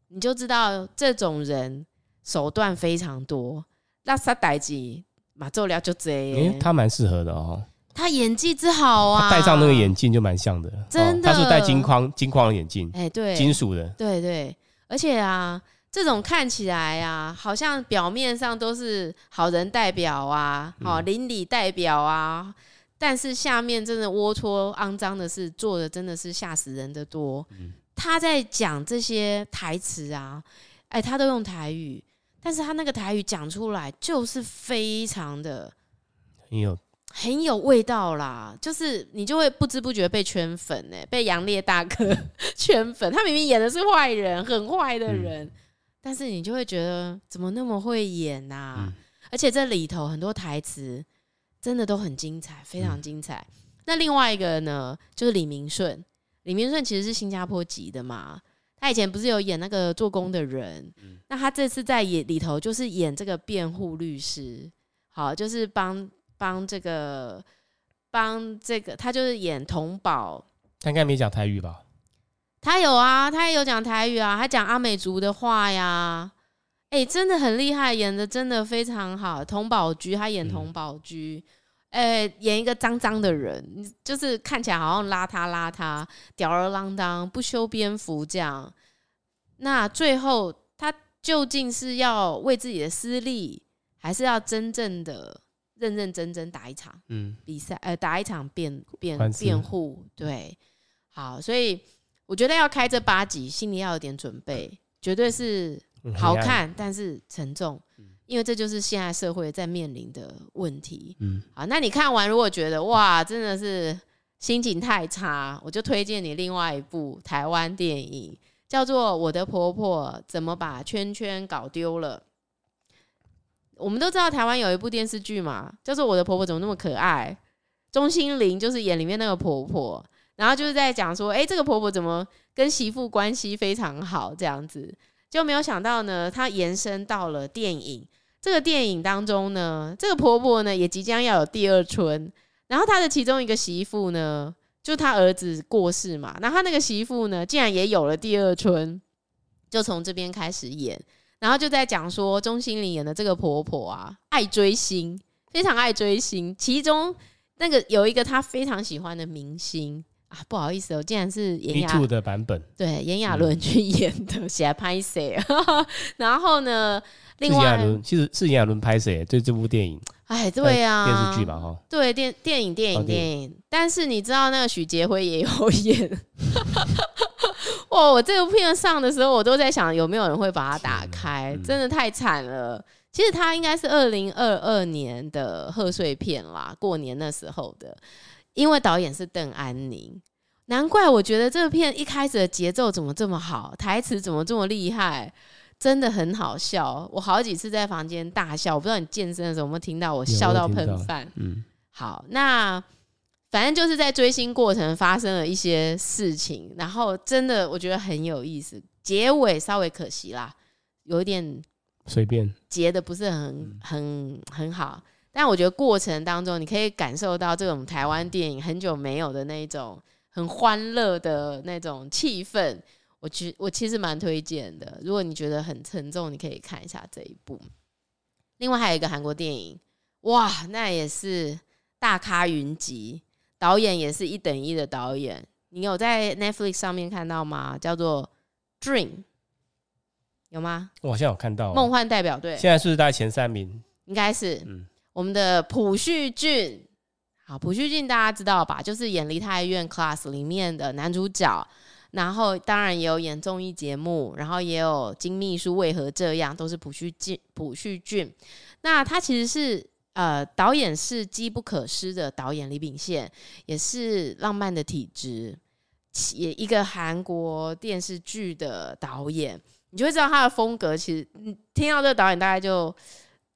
你就知道这种人手段非常多。那啥代志马做了就这，欸，他蛮适合的哦。他演技之好啊，戴上那个眼镜就蛮像的，真的。哦，他是戴金框金框的眼镜，哎，对，金属的，对对，而且啊。这种看起来啊，好像表面上都是好人代表啊，好邻里代表啊，但是下面真的龌龊、肮脏的事做的真的是吓死人的多。他在讲这些台词啊，哎，他都用台语，但是他那个台语讲出来就是非常的很有很有味道啦，就是你就会不知不觉被圈粉哎，被杨烈大哥 圈粉。他明明演的是坏人，很坏的人。但是你就会觉得怎么那么会演呐、啊？嗯、而且这里头很多台词真的都很精彩，非常精彩。嗯、那另外一个呢，就是李明顺，李明顺其实是新加坡籍的嘛，他以前不是有演那个做工的人，嗯、那他这次在演里头就是演这个辩护律师，好，就是帮帮这个帮这个，他就是演童宝，他应该没讲台语吧？他有啊，他也有讲台语啊，他讲阿美族的话呀，哎、欸，真的很厉害，演的真的非常好。童宝驹他演童宝驹，哎、嗯欸，演一个脏脏的人，就是看起来好像邋遢邋遢、吊儿郎当、不修边幅这样。那最后他究竟是要为自己的私利，还是要真正的认认真真打一场嗯比赛？呃，打一场辩辩辩护？对，好，所以。我觉得要开这八集，心里要有点准备，绝对是好看，但是沉重，因为这就是现在社会在面临的问题。嗯，好，那你看完如果觉得哇，真的是心情太差，我就推荐你另外一部台湾电影，叫做《我的婆婆怎么把圈圈搞丢了》。我们都知道台湾有一部电视剧嘛，叫做《我的婆婆怎么那么可爱》，钟欣凌就是演里面那个婆婆。然后就是在讲说，哎，这个婆婆怎么跟媳妇关系非常好，这样子就没有想到呢，她延伸到了电影。这个电影当中呢，这个婆婆呢也即将要有第二春。然后她的其中一个媳妇呢，就她儿子过世嘛，然后她那个媳妇呢，竟然也有了第二春，就从这边开始演。然后就在讲说，钟欣凌演的这个婆婆啊，爱追星，非常爱追星。其中那个有一个她非常喜欢的明星。啊，不好意思哦，竟然是炎亚的版本，对，炎亚纶去演的，写来拍谁？然后呢，另外其实是炎亚纶拍谁？对这部电影，哎，对啊，电视剧嘛，哈，对电电影电影电影，但是你知道那个许杰辉也有演，哇！我这部片上的时候，我都在想有没有人会把它打开，真的太惨了。其实它应该是二零二二年的贺岁片啦，过年那时候的。因为导演是邓安宁，难怪我觉得这片一开始的节奏怎么这么好，台词怎么这么厉害，真的很好笑。我好几次在房间大笑，我不知道你健身的时候有没有听到我笑到喷饭。嗯，好，那反正就是在追星过程发生了一些事情，然后真的我觉得很有意思。结尾稍微可惜啦，有一点随便，结的不是很很很好。但我觉得过程当中，你可以感受到这种台湾电影很久没有的那种很欢乐的那种气氛。我其我其实蛮推荐的，如果你觉得很沉重，你可以看一下这一部。另外还有一个韩国电影，哇，那也是大咖云集，导演也是一等一的导演。你有在 Netflix 上面看到吗？叫做《Dream》，有吗？我好像有看到《梦幻代表队》，现在是不是在前三名？应该是，嗯。我们的朴叙俊，好，朴叙俊大家知道吧？就是演《梨泰院 Class》里面的男主角，然后当然也有演综艺节目，然后也有《金秘书为何这样》，都是朴叙俊。朴叙俊，那他其实是呃导演是机不可失的导演李秉宪，也是《浪漫的体质》，也一个韩国电视剧的导演，你就会知道他的风格。其实你听到这个导演，大概就。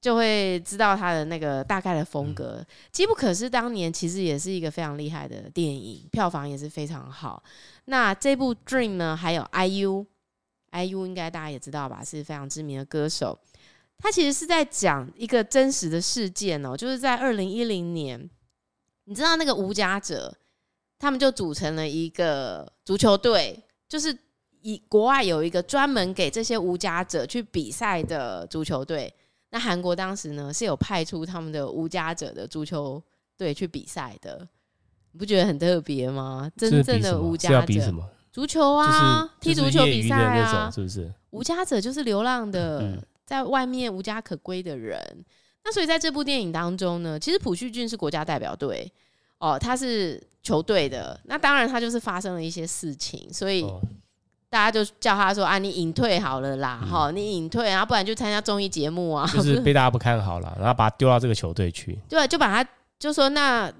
就会知道他的那个大概的风格。机不可失当年其实也是一个非常厉害的电影，票房也是非常好。那这部《Dream》呢，还有 IU，IU 应该大家也知道吧，是非常知名的歌手。他其实是在讲一个真实的事件哦，就是在二零一零年，你知道那个无家者，他们就组成了一个足球队，就是以国外有一个专门给这些无家者去比赛的足球队。那韩国当时呢是有派出他们的无家者的足球队去比赛的，你不觉得很特别吗？真正的无家者，足球啊，踢足球比赛啊，是不是？无家者就是流浪的，在外面无家可归的人。那所以在这部电影当中呢，其实朴叙俊是国家代表队哦，他是球队的。那当然他就是发生了一些事情，所以。大家就叫他说啊，你隐退好了啦，哈、嗯，你隐退，然后不然就参加综艺节目啊，就是被大家不看好了，然后把他丢到这个球队去。对，就把他就说那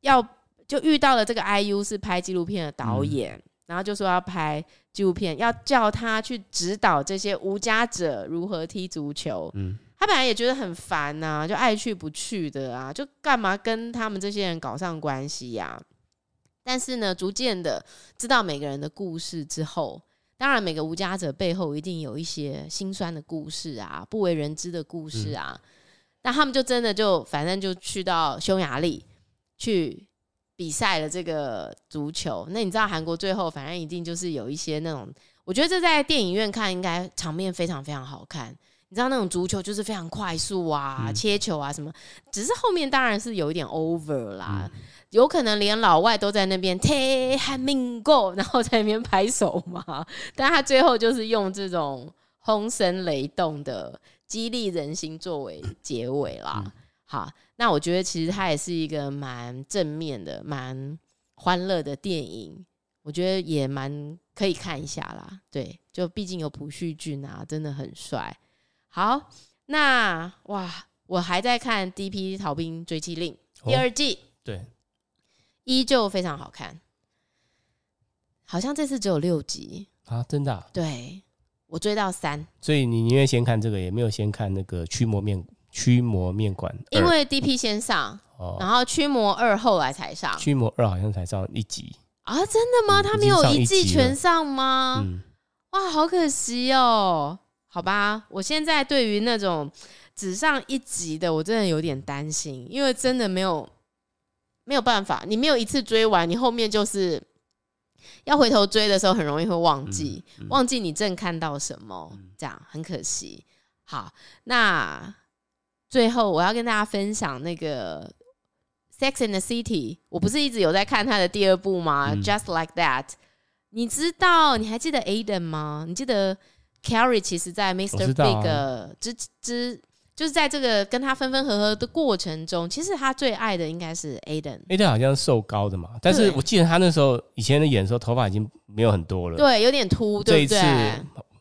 要就遇到了这个 IU 是拍纪录片的导演，嗯、然后就说要拍纪录片，要叫他去指导这些无家者如何踢足球。嗯，他本来也觉得很烦呐、啊，就爱去不去的啊，就干嘛跟他们这些人搞上关系呀、啊？但是呢，逐渐的知道每个人的故事之后，当然每个无家者背后一定有一些心酸的故事啊，不为人知的故事啊。那、嗯、他们就真的就反正就去到匈牙利去比赛了这个足球。那你知道韩国最后反正一定就是有一些那种，我觉得这在电影院看应该场面非常非常好看。你知道那种足球就是非常快速啊，嗯、切球啊什么，只是后面当然是有一点 over 啦。嗯有可能连老外都在那边 Tae Han-min-go，然后在那边拍手嘛。但他最后就是用这种轰声雷动的激励人心作为结尾啦。嗯、好，那我觉得其实它也是一个蛮正面的、蛮欢乐的电影。我觉得也蛮可以看一下啦。对，就毕竟有朴叙俊啊，真的很帅。好，那哇，我还在看《D.P. 逃兵追缉令》第二季。哦、对。依旧非常好看，好像这次只有六集啊！真的、啊？对，我追到三，所以你宁愿先看这个，也没有先看那个驱魔面驱魔面馆，因为 DP 先上，哦、然后驱魔二后来才上，驱魔二好像才上一集啊！真的吗？他没有一季全上吗？嗯、哇，好可惜哦！好吧，我现在对于那种只上一集的，我真的有点担心，因为真的没有。没有办法，你没有一次追完，你后面就是要回头追的时候，很容易会忘记，嗯嗯、忘记你正看到什么，嗯、这样很可惜。好，那最后我要跟大家分享那个《Sex and the City》，我不是一直有在看他的第二部吗？嗯、Just Like That，你知道？你还记得 Aden 吗？你记得 Carrie 其实在 Mr. Big 之之。就是在这个跟他分分合合的过程中，其实他最爱的应该是 Aden。Aden 好像是瘦高的嘛，但是我记得他那时候以前的演的时候，头发已经没有很多了，对，有点秃，对不对？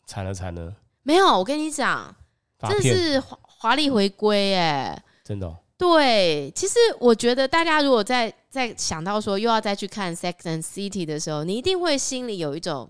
惨了惨了，没有，我跟你讲，真的是华华丽回归，哎，真的、哦。对，其实我觉得大家如果在在想到说又要再去看 Sex and City 的时候，你一定会心里有一种，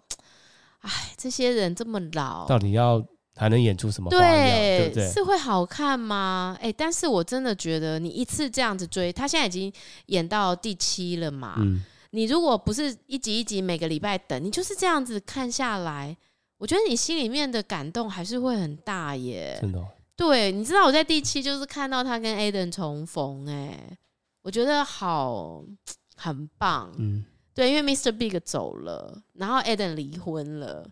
哎，这些人这么老，到底要？还能演出什么花样？对，对不对？是会好看吗？哎、欸，但是我真的觉得你一次这样子追，他现在已经演到第七了嘛。嗯，你如果不是一集一集每个礼拜等，你就是这样子看下来，我觉得你心里面的感动还是会很大耶。真的、哦？对，你知道我在第七就是看到他跟 Aden 重逢，哎，我觉得好 很棒。嗯，对，因为 Mr. Big 走了，然后 Aden 离婚了。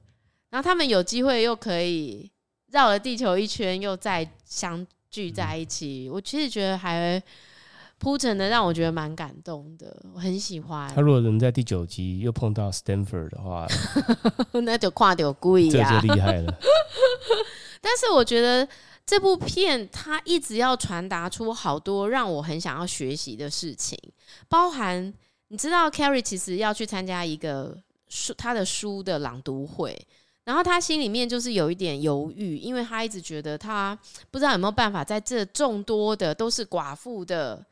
然后他们有机会又可以绕了地球一圈，又再相聚在一起。嗯、我其实觉得还铺陈的让我觉得蛮感动的，我很喜欢。他如果能在第九集又碰到 Stanford 的话，那就跨掉贵呀，这就厉害了。但是我觉得这部片它一直要传达出好多让我很想要学习的事情，包含你知道 Carrie 其实要去参加一个书他的书的朗读会。然后他心里面就是有一点犹豫，因为他一直觉得他不知道有没有办法在这众多的都是寡妇的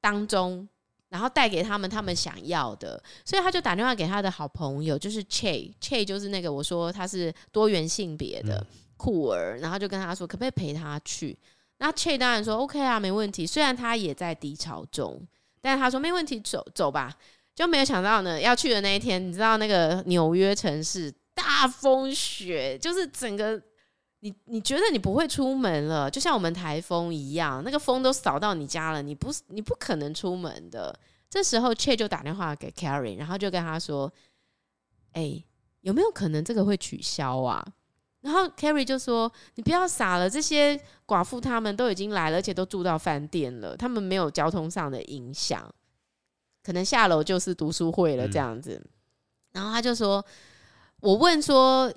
当中，然后带给他们他们想要的，所以他就打电话给他的好朋友，就是 Che，Che 就是那个我说他是多元性别的酷儿，然后就跟他说可不可以陪他去？那 Che 当然说 OK 啊，没问题。虽然他也在低潮中，但是他说没问题，走走吧。就没有想到呢，要去的那一天，你知道那个纽约城市。大风雪，就是整个你你觉得你不会出门了，就像我们台风一样，那个风都扫到你家了，你不你不可能出门的。这时候 Che 就打电话给 Carrie，然后就跟他说：“哎、有没有可能这个会取消啊？”然后 Carrie 就说：“你不要傻了，这些寡妇他们都已经来了，而且都住到饭店了，他们没有交通上的影响，可能下楼就是读书会了这样子。嗯”然后他就说。我问说，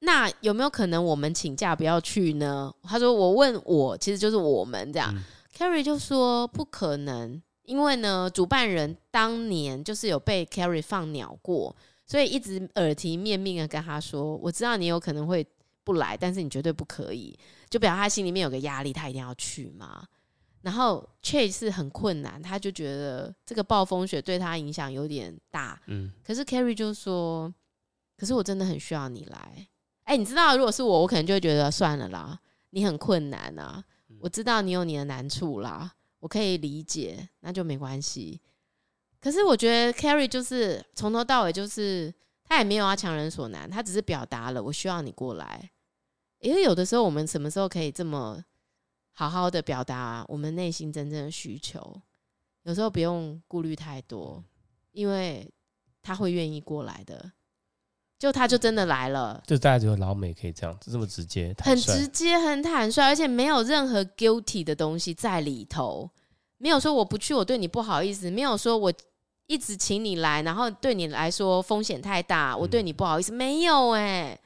那有没有可能我们请假不要去呢？他说我问我，其实就是我们这样。嗯、Carrie 就说不可能，因为呢，主办人当年就是有被 Carrie 放鸟过，所以一直耳提面命的跟他说，我知道你有可能会不来，但是你绝对不可以，就表示他心里面有个压力，他一定要去嘛。然后 Chase 是很困难，他就觉得这个暴风雪对他影响有点大。嗯，可是 Carrie 就说。可是我真的很需要你来，哎、欸，你知道，如果是我，我可能就会觉得算了啦。你很困难啊，我知道你有你的难处啦，我可以理解，那就没关系。可是我觉得 Carrie 就是从头到尾就是他也没有要强人所难，他只是表达了我需要你过来。因为有的时候我们什么时候可以这么好好的表达我们内心真正的需求？有时候不用顾虑太多，因为他会愿意过来的。就他就真的来了，就大家只有老美可以这样子这么直接，很直接，很坦率，而且没有任何 guilty 的东西在里头，没有说我不去，我对你不好意思，没有说我一直请你来，然后对你来说风险太大，我对你不好意思，嗯、没有哎、欸，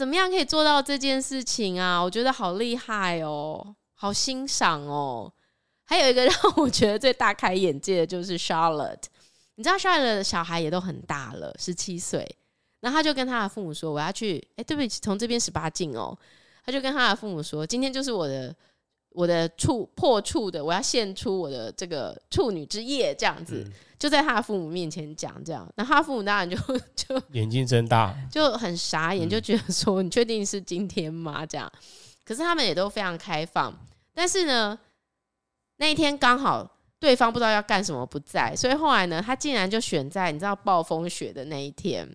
怎么样可以做到这件事情啊？我觉得好厉害哦，好欣赏哦。还有一个让我觉得最大开眼界的就是 Charlotte，你知道 Charlotte 的小孩也都很大了，十七岁。然后他就跟他的父母说：“我要去，哎，对不起，从这边十八进哦。”他就跟他的父母说：“今天就是我的我的处破处的，我要献出我的这个处女之夜，这样子，嗯、就在他的父母面前讲这样。然后他父母当然就 就眼睛睁大，就很傻眼，就觉得说：‘你确定是今天吗？’这样。可是他们也都非常开放。但是呢，那一天刚好对方不知道要干什么不在，所以后来呢，他竟然就选在你知道暴风雪的那一天。”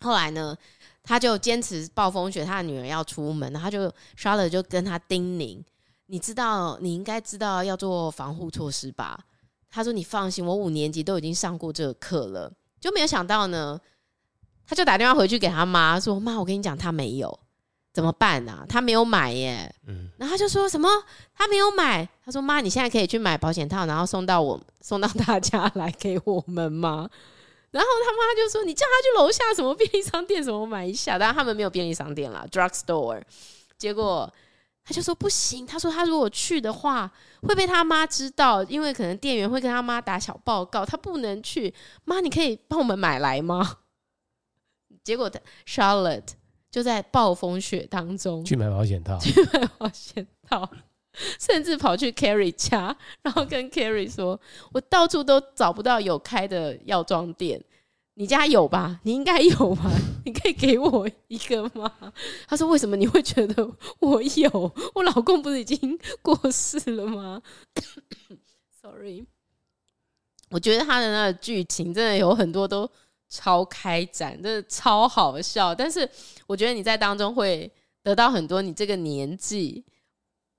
后来呢，他就坚持暴风雪，他的女儿要出门，然后他就 Charlotte 就跟他叮咛：“你知道，你应该知道要做防护措施吧？”他说：“你放心，我五年级都已经上过这个课了。”就没有想到呢，他就打电话回去给他妈说：“妈，我跟你讲，他没有，怎么办啊？他没有买耶。”嗯，然后他就说什么：“他没有买。”他说：“妈，你现在可以去买保险套，然后送到我送到他家来给我们吗？”然后他妈就说：“你叫他去楼下什么便利商店什么买一下。”但他们没有便利商店啦，drugstore。结果他就说：“不行。”他说：“他如果去的话，会被他妈知道，因为可能店员会跟他妈打小报告，他不能去。妈，你可以帮我们买来吗？” 结果他 Charlotte 就在暴风雪当中去买保险套，去买保险套。甚至跑去 Carrie 家，然后跟 Carrie 说：“我到处都找不到有开的药妆店，你家有吧？你应该有吧？你可以给我一个吗？”他说：“为什么你会觉得我有？我老公不是已经过世了吗？”Sorry，我觉得他的那个剧情真的有很多都超开展，真的超好笑。但是我觉得你在当中会得到很多，你这个年纪。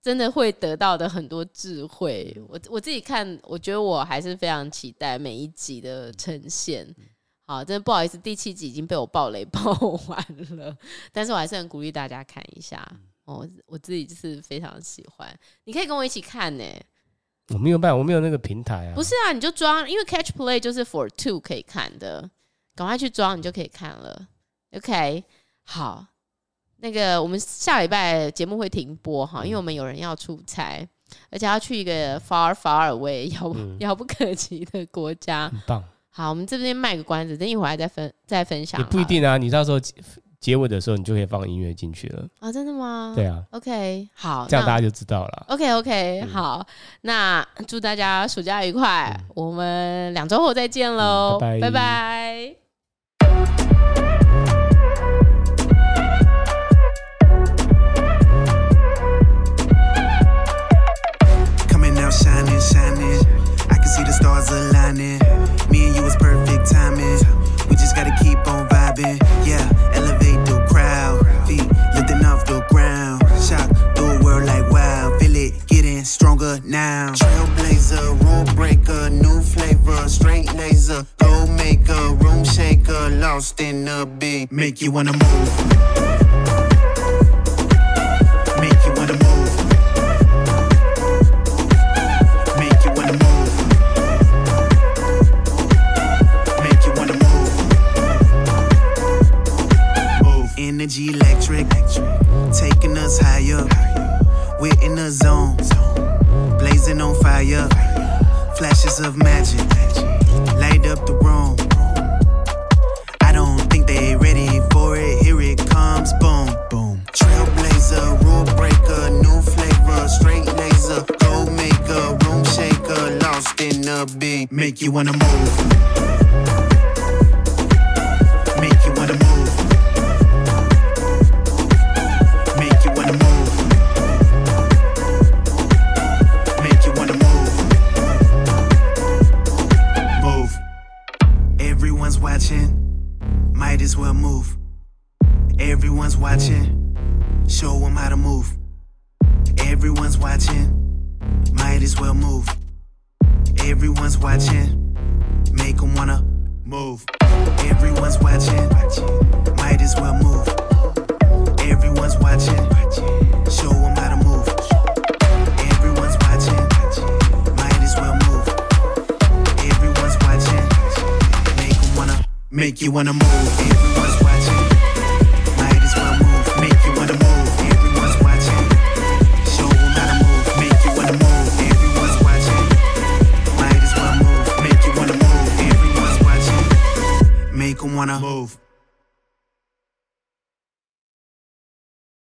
真的会得到的很多智慧，我我自己看，我觉得我还是非常期待每一集的呈现。好，真的不好意思，第七集已经被我爆雷 爆完了，但是我还是很鼓励大家看一下。哦，我自己就是非常喜欢，你可以跟我一起看呢。我没有办法，我没有那个平台啊。不是啊，你就装，因为 Catch Play 就是 For Two 可以看的，赶快去装，你就可以看了。OK，好。那个，我们下礼拜节目会停播哈，因为我们有人要出差，而且要去一个 far far away 遥不遥不可及的国家。很棒。好，我们这边卖个关子，等一会儿再分再分享。也不一定啊，你到时候结尾的时候，你就可以放音乐进去了。啊，真的吗？对啊。OK，好，这样大家就知道了。OK OK，嗯，好，那祝大家暑假愉快，嗯，我们两周后再见喽，嗯，拜拜。拜拜。We just gotta keep on vibing. Yeah, elevate the crowd. Feet lifting off the ground. Shock the world like wow. Feel it getting stronger now. Trailblazer, rule breaker, new flavor, straight laser, gold maker, room shaker, lost in the beat. Make you wanna move.